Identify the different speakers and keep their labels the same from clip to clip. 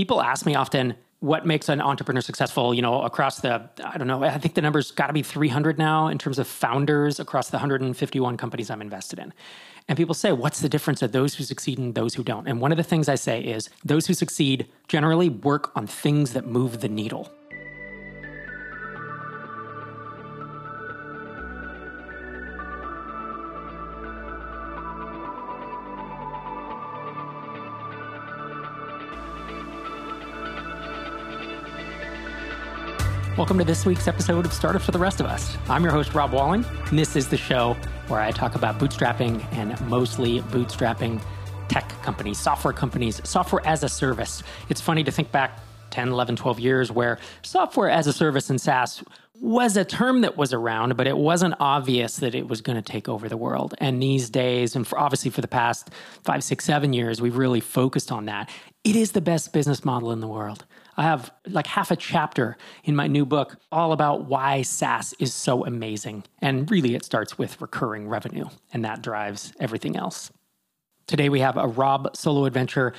Speaker 1: people ask me often, what makes an entrepreneur successful you know across the i don't know i think the number's got to be 300 now in terms of founders across the 151 companies i'm invested in. And people say what's the difference of those who succeed and those who don't? And one of the things i say is those who succeed generally work on things that move the needle Welcome to this week's episode of Startups for the Rest of Us. I'm your host, Rob Walling, and this is the show where I talk about bootstrapping and mostly bootstrapping tech companies, software companies, software as a service. It's funny to think back 10, 11, 12 years where software as a service and SaaS was a term that was around, but it wasn't obvious that it was going to take over the world. And these days, and for obviously for the past five, six, seven years, we've really focused on that. It is the best business model in the world. I have like half a chapter in my new book all about why SaaS is so amazing. And really, it starts with recurring revenue, and that drives everything else. Today, we have a Rob solo adventure.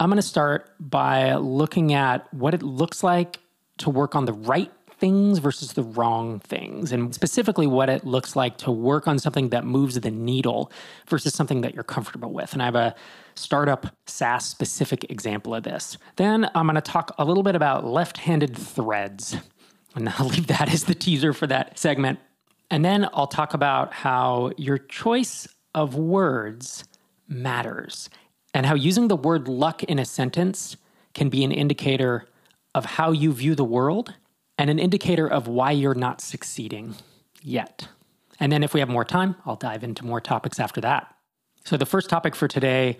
Speaker 1: I'm going to start by looking at what it looks like to work on the right things versus the wrong things, and specifically what it looks like to work on something that moves the needle versus something that you're comfortable with. And I have a startup SaaS specific example of this. Then I'm going to talk a little bit about left handed threads. And I'll leave that as the teaser for that segment. And then I'll talk about how your choice of words matters and how using the word luck in a sentence can be an indicator of how you view the world and an indicator of why you're not succeeding yet. And then if we have more time, I'll dive into more topics after that. So, the first topic for today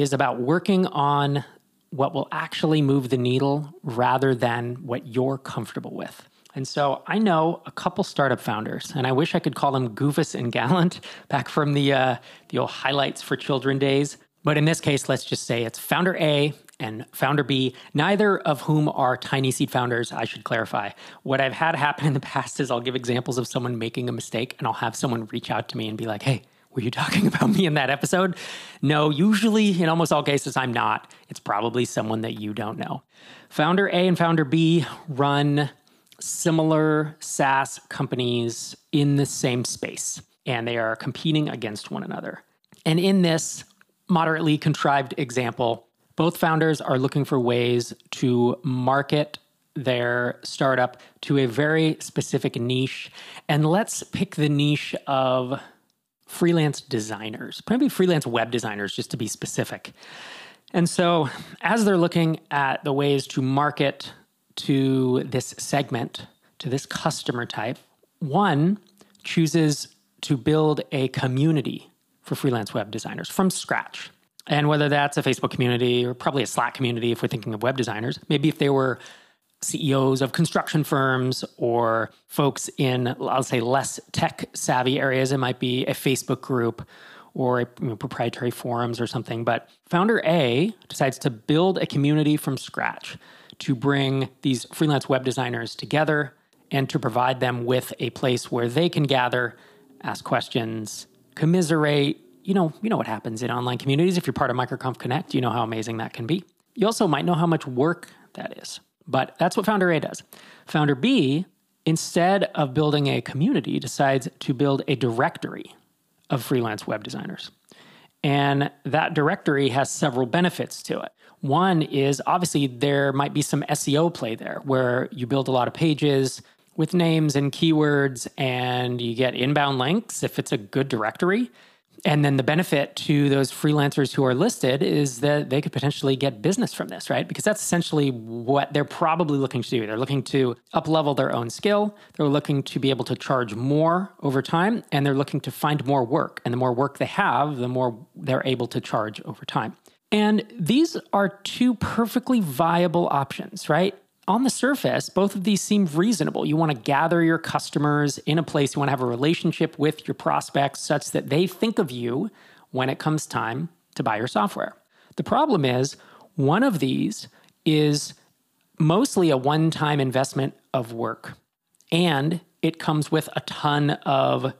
Speaker 1: is about working on what will actually move the needle rather than what you're comfortable with. And so I know a couple startup founders, and I wish I could call them Goofus and Gallant back from the uh, the old highlights for children days. But in this case, let's just say it's founder A and founder B, neither of whom are TinySeed founders, I should clarify. What I've had happen in the past is I'll give examples of someone making a mistake and I'll have someone reach out to me and be like, hey, were you talking about me in that episode? No, usually in almost all cases, I'm not. It's probably someone that you don't know. Founder A and founder B run similar SaaS companies in the same space, and they are competing against one another. And in this moderately contrived example, both founders are looking for ways to market their startup to a very specific niche. And let's pick the niche of freelance designers, maybe freelance web designers, just to be specific. And so, as they're looking at the ways to market to this segment, to this customer type, one chooses to build a community for freelance web designers from scratch. And whether that's a Facebook community or probably a Slack community if we're thinking of web designers, maybe if they were CEOs of construction firms or folks in, I'll say, less tech savvy areas, it might be a Facebook group or a, you know, proprietary forums or something. But founder A decides to build a community from scratch to bring these freelance web designers together and to provide them with a place where they can gather, ask questions, commiserate, you know, you know what happens in online communities. If you're part of MicroConf Connect, you know how amazing that can be. You also might know how much work that is. But that's what Founder A does. Founder B, instead of building a community, decides to build a directory of freelance web designers. And that directory has several benefits to it. One is obviously there might be some SEO play there where you build a lot of pages with names and keywords and you get inbound links if it's a good directory and then the benefit to those freelancers who are listed is that they could potentially get business from this, right? Because that's essentially what they're probably looking to do. They're looking to up level their own skill. They're looking to be able to charge more over time, and they're looking to find more work. And the more work they have, the more they're able to charge over time. And these are two perfectly viable options, right? On the surface, both of these seem reasonable. You want to gather your customers in a place, you want to have a relationship with your prospects such that they think of you when it comes time to buy your software. The problem is, one of these is mostly a one time investment of work, and it comes with a ton of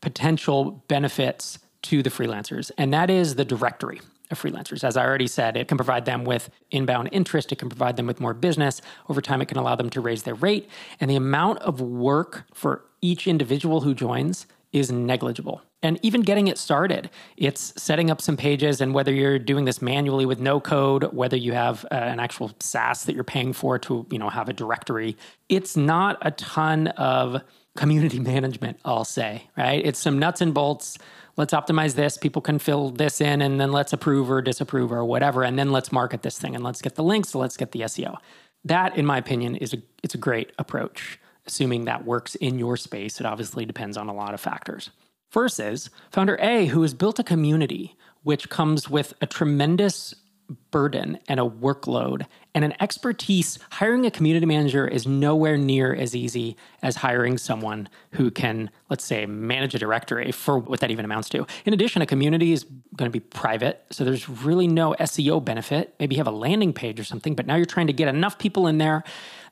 Speaker 1: potential benefits to the freelancers, and that is the directory. Of freelancers. As I already said, it can provide them with inbound interest, it can provide them with more business. Over time, it can allow them to raise their rate. And the amount of work for each individual who joins is negligible. And even getting it started, it's setting up some pages. And whether you're doing this manually with no code, whether you have uh, an actual SaaS that you're paying for to, you know, have a directory, it's not a ton of community management, I'll say, right? It's some nuts and bolts. Let's optimize this. People can fill this in and then let's approve or disapprove or whatever. And then let's market this thing and let's get the links. So let's get the SEO. That, in my opinion, is a it's a great approach. Assuming that works in your space, it obviously depends on a lot of factors. Versus founder A, who has built a community which comes with a tremendous burden and a workload and an expertise. Hiring a community manager is nowhere near as easy as hiring someone who can, let's say, manage a directory for what that even amounts to. In addition, a community is going to be private, so there's really no SEO benefit. Maybe you have a landing page or something, but now you're trying to get enough people in there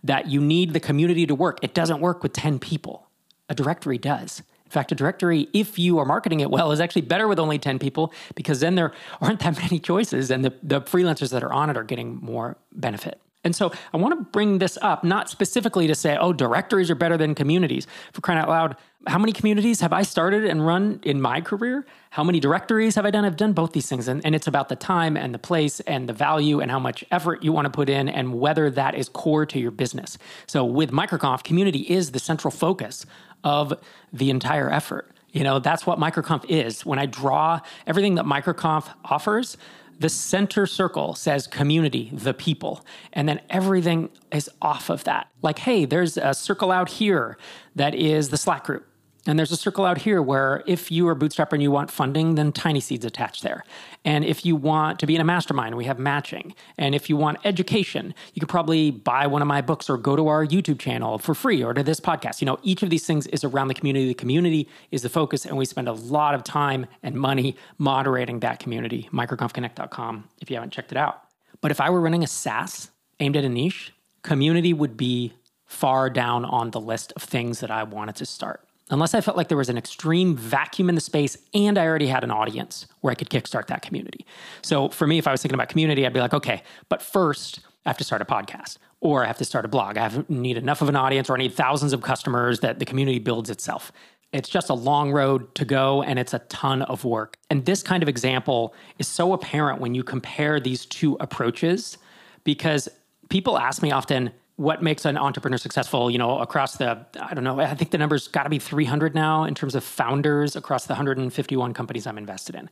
Speaker 1: that you need the community to work. It doesn't work with 10 people. A directory does fact, a directory, if you are marketing it well, is actually better with only 10 people because then there aren't that many choices and the, the freelancers that are on it are getting more benefit. And so I want to bring this up, not specifically to say, oh, directories are better than communities. For crying out loud, how many communities have I started and run in my career? How many directories have I done? I've done both these things. And, and it's about the time and the place and the value and how much effort you want to put in and whether that is core to your business. So with MicroConf, community is the central focus of the entire effort. You know, that's what MicroConf is. When I draw everything that MicroConf offers, the center circle says community, the people. And then everything is off of that. Like, hey, there's a circle out here that is the Slack group. And there's a circle out here where if you are bootstrapper and you want funding, then TinySeed's attached there. And if you want to be in a mastermind, we have matching. And if you want education, you could probably buy one of my books or go to our YouTube channel for free or to this podcast. You know, each of these things is around the community. The community is the focus, and we spend a lot of time and money moderating that community. MicroConfConnect.com if you haven't checked it out. But if I were running a SaaS aimed at a niche, community would be far down on the list of things that I wanted to start unless I felt like there was an extreme vacuum in the space and I already had an audience where I could kickstart that community. So for me, if I was thinking about community, I'd be like, okay, but first I have to start a podcast or I have to start a blog. I have, need enough of an audience or I need thousands of customers that the community builds itself. It's just a long road to go and it's a ton of work. And this kind of example is so apparent when you compare these two approaches because people ask me often, what makes an entrepreneur successful you know across the i don't know i think the number's got to be 300 now in terms of founders across the 151 companies i'm invested in.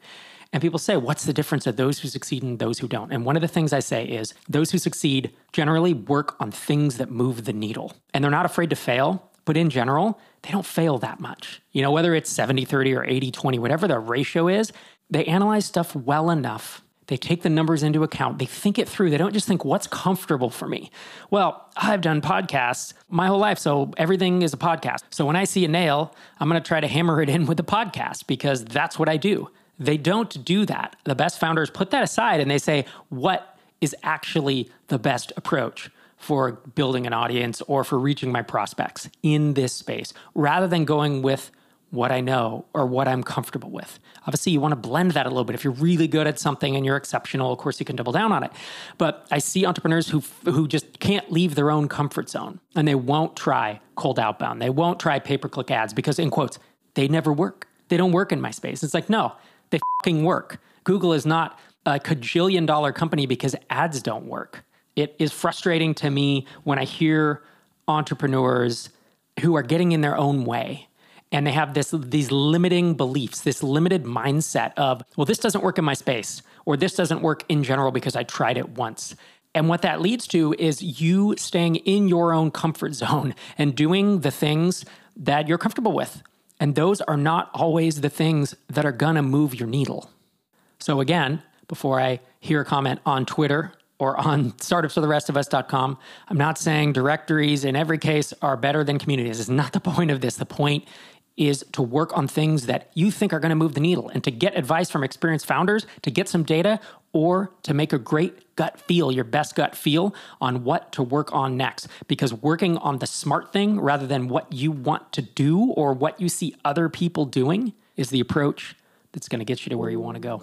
Speaker 1: And people say what's the difference of those who succeed and those who don't? And one of the things i say is those who succeed generally work on things that move the needle and they're not afraid to fail but in general they don't fail that much. You know whether it's 70 30 or 80 20 whatever the ratio is they analyze stuff well enough they take the numbers into account. They think it through. They don't just think, what's comfortable for me? Well, I've done podcasts my whole life, so everything is a podcast. So when I see a nail, I'm going to try to hammer it in with a podcast because that's what I do. They don't do that. The best founders put that aside and they say, what is actually the best approach? For building an audience or for reaching my prospects in this space, rather than going with what I know or what I'm comfortable with. Obviously, you want to blend that a little bit. If you're really good at something and you're exceptional, of course, you can double down on it. But I see entrepreneurs who who just can't leave their own comfort zone and they won't try cold outbound. They won't try pay per click ads because, in quotes, they never work. They don't work in my space. It's like, no, they fucking work. Google is not a cajillion dollar company because ads don't work. It is frustrating to me when I hear entrepreneurs who are getting in their own way and they have this these limiting beliefs this limited mindset of well this doesn't work in my space or this doesn't work in general because i tried it once and what that leads to is you staying in your own comfort zone and doing the things that you're comfortable with and those are not always the things that are going to move your needle so again before i hear a comment on twitter or on startupsfortherestofus.com. I'm not saying directories in every case are better than communities. It's not the point of this. The point is to work on things that you think are going to move the needle and to get advice from experienced founders, to get some data, or to make a great gut feel, your best gut feel on what to work on next. Because working on the smart thing rather than what you want to do or what you see other people doing is the approach that's going to get you to where you want to go.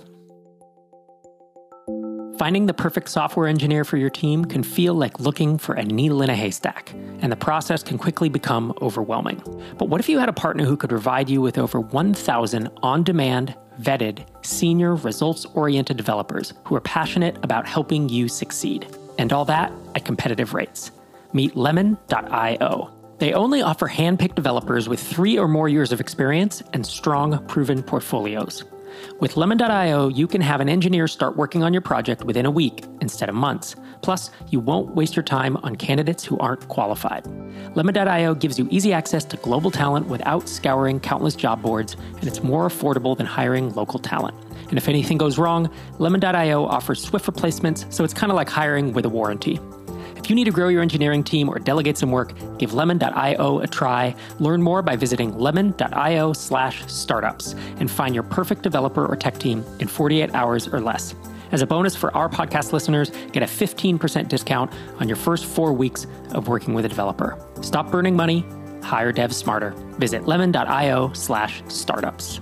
Speaker 1: Finding the perfect software engineer for your team can feel like looking for a needle in a haystack, and the process can quickly become overwhelming. But what if you had a partner who could provide you with over 1,000 on demand, vetted, senior, results oriented developers who are passionate about helping you succeed? And all that at competitive rates. Meet lemon.io. They only offer hand picked developers with three or more years of experience and strong, proven portfolios. With Lemon.io, you can have an engineer start working on your project within a week instead of months. Plus, you won't waste your time on candidates who aren't qualified. Lemon.io gives you easy access to global talent without scouring countless job boards, and it's more affordable than hiring local talent. And if anything goes wrong, Lemon.io offers swift replacements, so it's kind of like hiring with a warranty. If you need to grow your engineering team or delegate some work, give lemon.io a try. Learn more by visiting lemon.io slash startups and find your perfect developer or tech team in 48 hours or less. As a bonus for our podcast listeners, get a 15% discount on your first four weeks of working with a developer. Stop burning money, hire devs smarter. Visit lemon.io slash startups.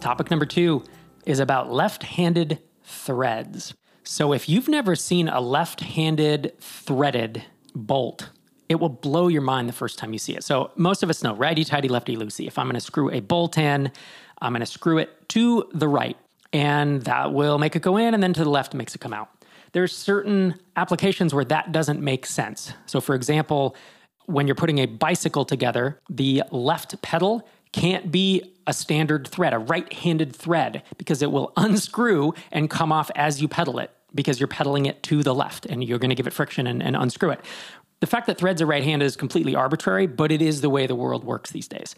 Speaker 1: Topic number two is about left handed threads. So if you've never seen a left handed threaded bolt, it will blow your mind the first time you see it. So most of us know righty tighty, lefty loosey. If I'm going to screw a bolt in, I'm going to screw it to the right, and that will make it go in, and then to the left makes it come out. There's certain applications where that doesn't make sense. So, for example, when you're putting a bicycle together, the left pedal can't be a standard thread, a right handed thread, because it will unscrew and come off as you pedal it because you're pedaling it to the left and you're going to give it friction and, and unscrew it. The fact that threads are right handed is completely arbitrary, but it is the way the world works these days.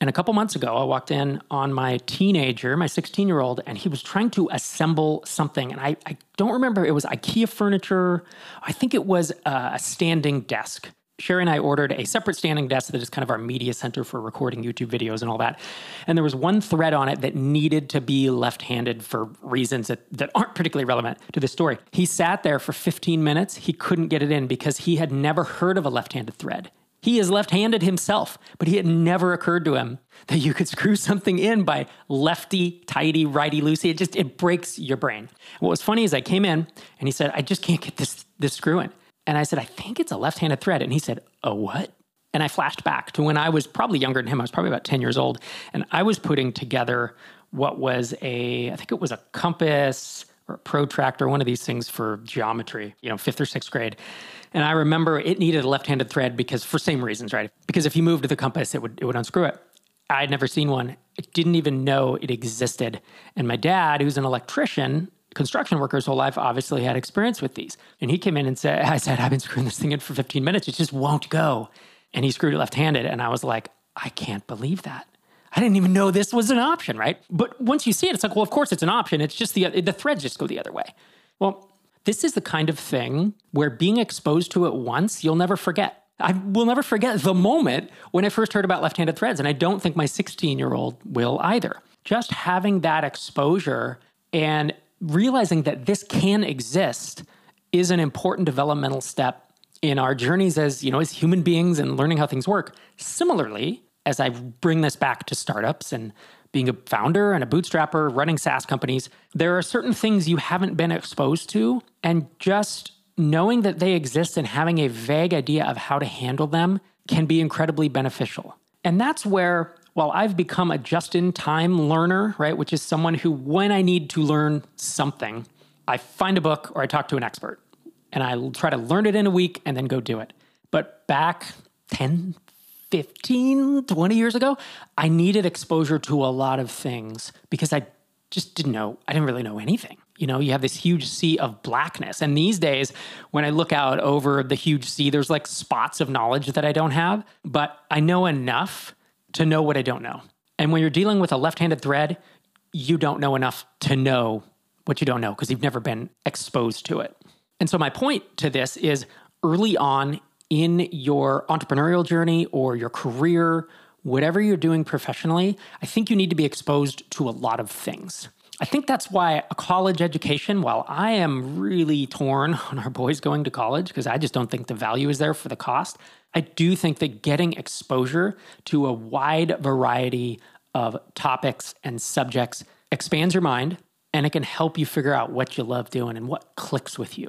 Speaker 1: And a couple months ago, I walked in on my teenager, my 16 year old, and he was trying to assemble something. And I, I, don't remember, it was IKEA furniture. I think it was a standing desk. Sherry and I ordered a separate standing desk that is kind of our media center for recording YouTube videos and all that. And there was one thread on it that needed to be left handed for reasons that, that aren't particularly relevant to the story. He sat there for 15 minutes. He couldn't get it in because he had never heard of a left handed thread. He is left handed himself, but had never occurred to him that you could screw something in by lefty, tighty, righty, loosey. It just, it breaks your brain. What was funny is I came in and he said, I just can't get this, this screw in. And I said, I think it's a left handed thread. And he said, A what? And I flashed back to when I was probably younger than him. I was probably about 10 years old. And I was putting together what was a, I think it was a compass or a protractor, one of these things for geometry, you know, fifth or sixth grade. And I remember it needed a left handed thread because, for same reasons, right? Because if you moved the compass, it would, it would unscrew it. I had never seen one. I didn't even know it existed. And my dad, who's an electrician, construction worker's whole life obviously had experience with these. And he came in and said, I said, I've been screwing this thing in for 15 minutes. It just won't go. And he screwed it left handed. And I was like, I can't believe that. I didn't even know this was an option, right? But once you see it, it's like, well, of course it's an option. It's just the, the threads just go the other way. Well, this is the kind of thing where being exposed to it once, you'll never forget. I will never forget the moment when I first heard about left handed threads. And I don't think my 16 year old will either. Just having that exposure and realizing that this can exist is an important developmental step in our journeys as you know as human beings and learning how things work. Similarly as i bring this back to startups and being a founder and a bootstrapper running saas companies there are certain things you haven't been exposed to and just knowing that they exist and having a vague idea of how to handle them can be incredibly beneficial. And that's where while I've become a just in time learner, right, which is someone who, when I need to learn something, I find a book or I talk to an expert and I try to learn it in a week and then go do it. But back 10, 15, 20 years ago, I needed exposure to a lot of things because I just didn't know, I didn't really know anything. You know, you have this huge sea of blackness. And these days, when I look out over the huge sea, there's like spots of knowledge that I don't have, but I know enough to know what I don't know. And when you're dealing with a left handed thread, you don't know enough to know what you don't know because you've never been exposed to it. And so, my point to this is early on in your entrepreneurial journey or your career, whatever you're doing professionally, I think you need to be exposed to a lot of things. I think that's why a college education, while I am really torn on our boys going to college because I just don't think the value is there for the cost, I do think that getting exposure to a wide variety of topics and subjects expands your mind and it can help you figure out what you love doing and what clicks with you.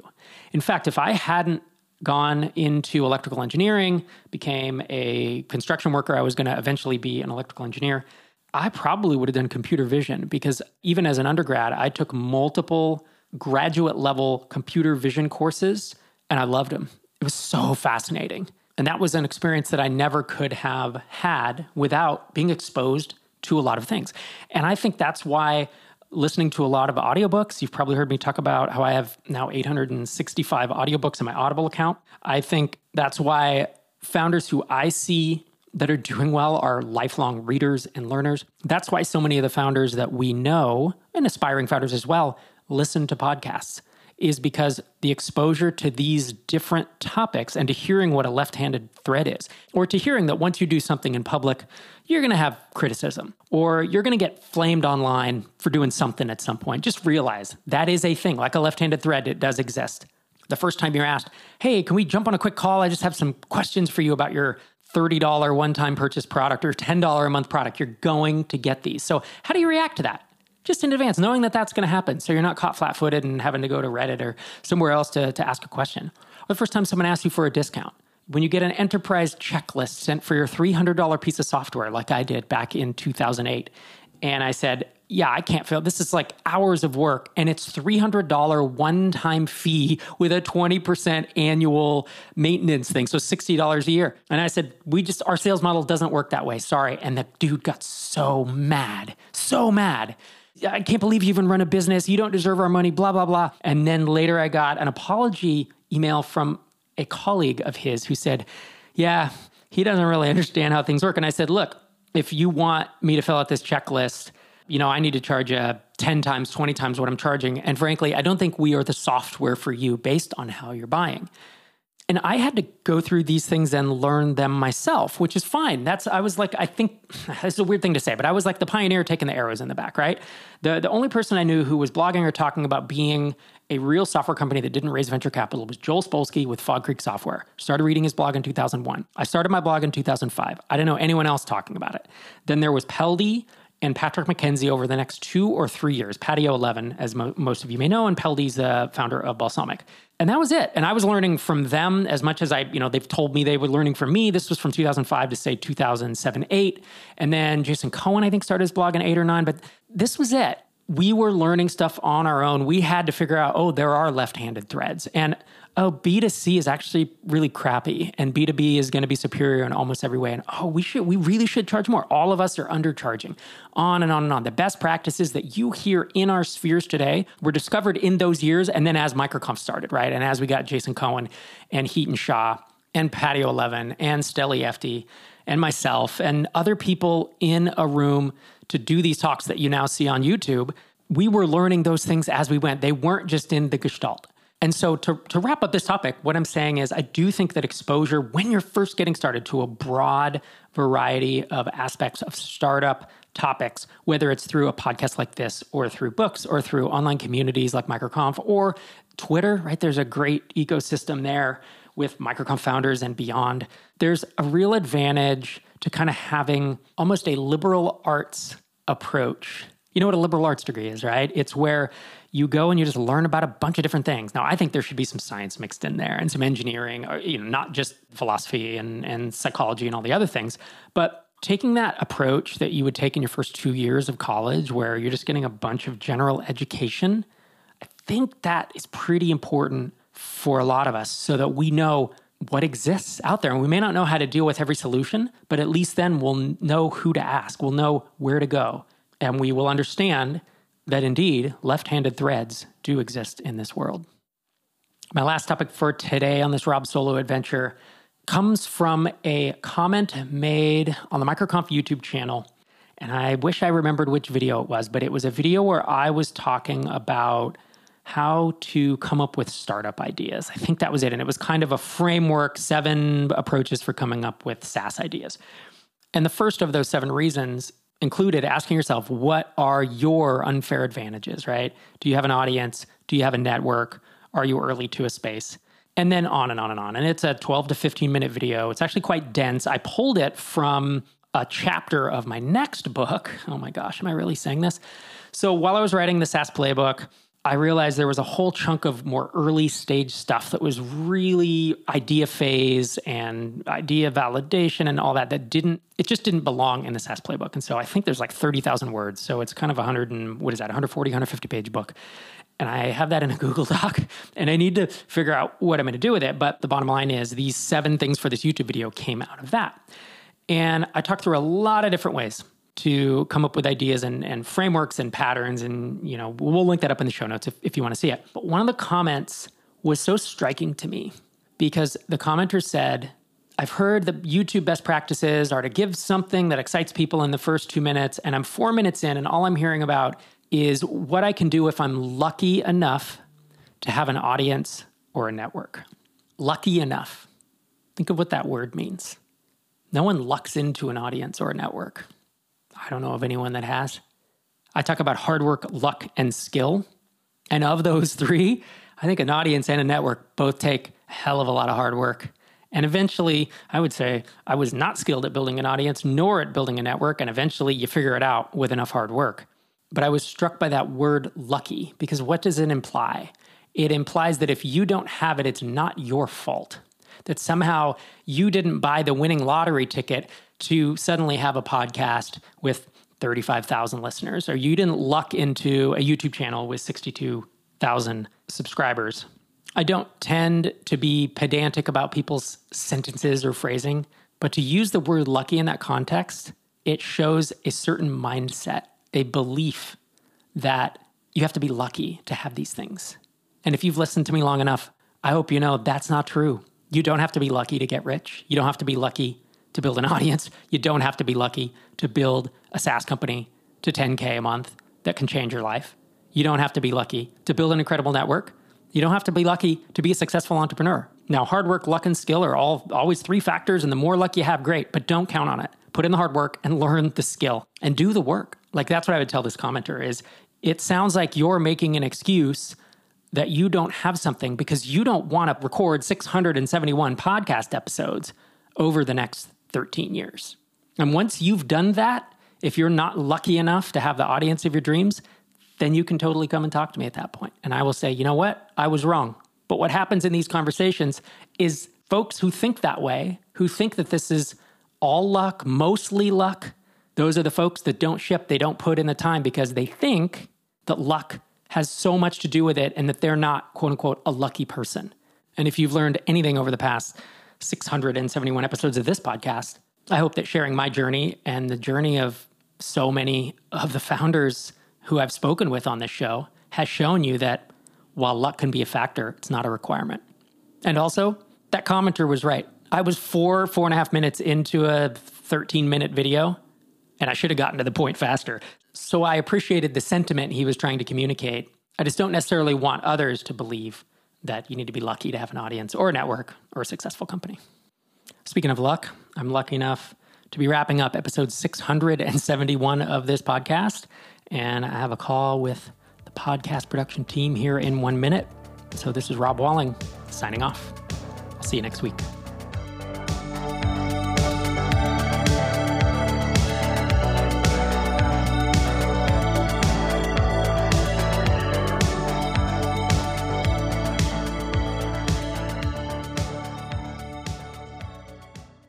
Speaker 1: In fact, if I hadn't gone into electrical engineering, became a construction worker, I was going to eventually be an electrical engineer. I probably would have done computer vision because even as an undergrad, I took multiple graduate level computer vision courses and I loved them. It was so fascinating. And that was an experience that I never could have had without being exposed to a lot of things. And I think that's why listening to a lot of audiobooks, you've probably heard me talk about how I have now 865 audiobooks in my Audible account. I think that's why founders who I see that are doing well are lifelong readers and learners. That's why so many of the founders that we know, and aspiring founders as well, listen to podcasts is because the exposure to these different topics and to hearing what a left handed thread is, or to hearing that once you do something in public, you're going to have criticism, or you're going to get flamed online for doing something at some point. Just realize that is a thing. Like a left handed thread, it does exist. The first time you're asked, hey, can we jump on a quick call? I just have some questions for you about your $30 one time purchase product or $10 a month product. You're going to get these. So, how do you react to that? just in advance, knowing that that's going to happen. So you're not caught flat footed and having to go to Reddit or somewhere else to, to ask a question. Or the first time someone asks you for a discount. When you get an enterprise checklist sent for your $300 piece of software, like I did back in 2008, and I said, yeah, I can't fail. This is like hours of work, and it's $300 one time fee with a 20% annual maintenance thing. So $60 a year. And I said, we just, our sales model doesn't work that way. Sorry. And the dude got so mad, so mad. I can't believe you even run a business. You don't deserve our money, blah, blah, blah. And then later I got an apology email from a colleague of his who said, Yeah, he doesn't really understand how things work. And I said, Look, if you want me to fill out this checklist, you know, I need to charge you 10 times, 20 times what I'm charging. And frankly, I don't think we are the software for you based on how you're buying. And I had to go through these things and learn them myself, which is fine. That's I was like, I think this is a weird thing to say, but I was like the pioneer taking the arrows in the back, right? The the only person I knew who was blogging or talking about being a real software company that didn't raise venture capital was Joel Spolsky with Fog Creek Software. Started reading his blog in 2001. I started my blog in 2005. I didn't know anyone else talking about it. Then there was Peldi and Patrick McKenzie over the next two or three years. Patio 11, as mo- most of you may know, and Peldi's the founder of Balsamiq. and that was it. And I was learning from them as much as I, you know, they've told me they were learning from me. This was from 2005 to say 2007, eight. And then Jason Cohen, I think, started his blog in eight or nine. But this was it. We were learning stuff on our own. We had to figure out, oh, there are left handed threads. And oh, B2C is actually really crappy and B2B is going to be superior in almost every way. And oh, we should, we really should charge more. All of us are undercharging on and on and on. The best practices that you hear in our spheres today were discovered in those years. And then as MicroConf started, right? And as we got Jason Cohen and Hiten Shah and Patio 11 and Steli Efti and myself and other people in a room to do these talks that you now see on YouTube, we were learning those things as we went. They weren't just in the gestalt. And so, to, to wrap up this topic, what I'm saying is, I do think that exposure, when you're first getting started to a broad variety of aspects of startup topics, whether it's through a podcast like this, or through books, or through online communities like MicroConf, or Twitter, right? There's a great ecosystem there with MicroConf founders and beyond. There's a real advantage to kind of having almost a liberal arts approach. You know what a liberal arts degree is, right? It's where you go and you just learn about a bunch of different things. Now, I think there should be some science mixed in there and some engineering, or, you know, not just philosophy and, and psychology and all the other things, but taking that approach that you would take in your first two years of college, where you're just getting a bunch of general education, I think that is pretty important for a lot of us so that we know what exists out there. And we may not know how to deal with every solution, but at least then we'll know who to ask, we'll know where to go, and we will understand that indeed left handed threads do exist in this world. My last topic for today on this Rob Solo adventure comes from a comment made on the MicroConf YouTube channel. And I wish I remembered which video it was, but it was a video where I was talking about how to come up with startup ideas. I think that was it. And it was kind of a framework, seven approaches for coming up with SaaS ideas. And the first of those seven reasons included asking yourself, what are your unfair advantages, right? Do you have an audience? Do you have a network? Are you early to a space? And then on and on and on. And it's a 12 to 15 minute video. It's actually quite dense. I pulled it from a chapter of my next book. Oh my gosh, am I really saying this? So while I was writing the SaaS playbook, I realized there was a whole chunk of more early stage stuff that was really idea phase and idea validation and all that that didn't it just didn't belong in the SaaS playbook. And so I think there's like 30,000 words. So it's kind of a 100 and what is that? 140, 150 page book. And I have that in a Google Doc and I need to figure out what I'm going to do with it. But the bottom line is these seven things for this YouTube video came out of that. And I talked through a lot of different ways to come up with ideas and, and frameworks and patterns. And, you know, we'll link that up in the show notes if, if you want to see it. But one of the comments was so striking to me because the commenter said, I've heard the YouTube best practices are to give something that excites people in the first two minutes, and I'm four minutes in, and all I'm hearing about is what I can do if I'm lucky enough to have an audience or a network. Lucky enough. Think of what that word means. No one lucks into an audience or a network. I don't know of anyone that has. I talk about hard work, luck, and skill. And of those three, I think an audience and a network both take a hell of a lot of hard work. And eventually, I would say I was not skilled at building an audience nor at building a network. And eventually, you figure it out with enough hard work. But I was struck by that word lucky because what does it imply? It implies that if you don't have it, it's not your fault. That somehow you didn't buy the winning lottery ticket to suddenly have a podcast with 35,000 listeners, or you didn't luck into a YouTube channel with 62,000 subscribers. I don't tend to be pedantic about people's sentences or phrasing, but to use the word lucky in that context, it shows a certain mindset, a belief that you have to be lucky to have these things. And if you've listened to me long enough, I hope you know that's not true. You don't have to be lucky to get rich. You don't have to be lucky to build an audience. You don't have to be lucky to build a SaaS company to 10K a month that can change your life. You don't have to be lucky to build an incredible network. You don't have to be lucky to be a successful entrepreneur. Now, hard work, luck, and skill are all always three factors, and the more luck you have, great, but don't count on it. Put in the hard work and learn the skill and do the work. Like that's what I would tell this commenter is it sounds like you're making an excuse that you don't have something because you don't want to record 671 podcast episodes over the next 13 years. And once you've done that, if you're not lucky enough to have the audience of your dreams, then you can totally come and talk to me at that point. And I will say, you know what? I was wrong. But what happens in these conversations is folks who think that way, who think that this is all luck, mostly luck, those are the folks that don't ship, they don't put in the time because they think that luck has so much to do with it and that they're not, quote unquote, a lucky person. And if you've learned anything over the past 671 episodes of this podcast, I hope that sharing my journey and the journey of so many of the founders who I've spoken with on this show has shown you that while luck can be a factor, it's not a requirement. And also, that commenter was right. I was four, four and a half minutes into a 13 minute video, and I should have gotten to the point faster. So I appreciated the sentiment he was trying to communicate. I just don't necessarily want others to believe that you need to be lucky to have an audience or a network or a successful company. Speaking of luck, I'm lucky enough to be wrapping up episode 671 of this podcast. And I have a call with the podcast production team here in one minute. So this is Rob Walling signing off. I'll see you next week.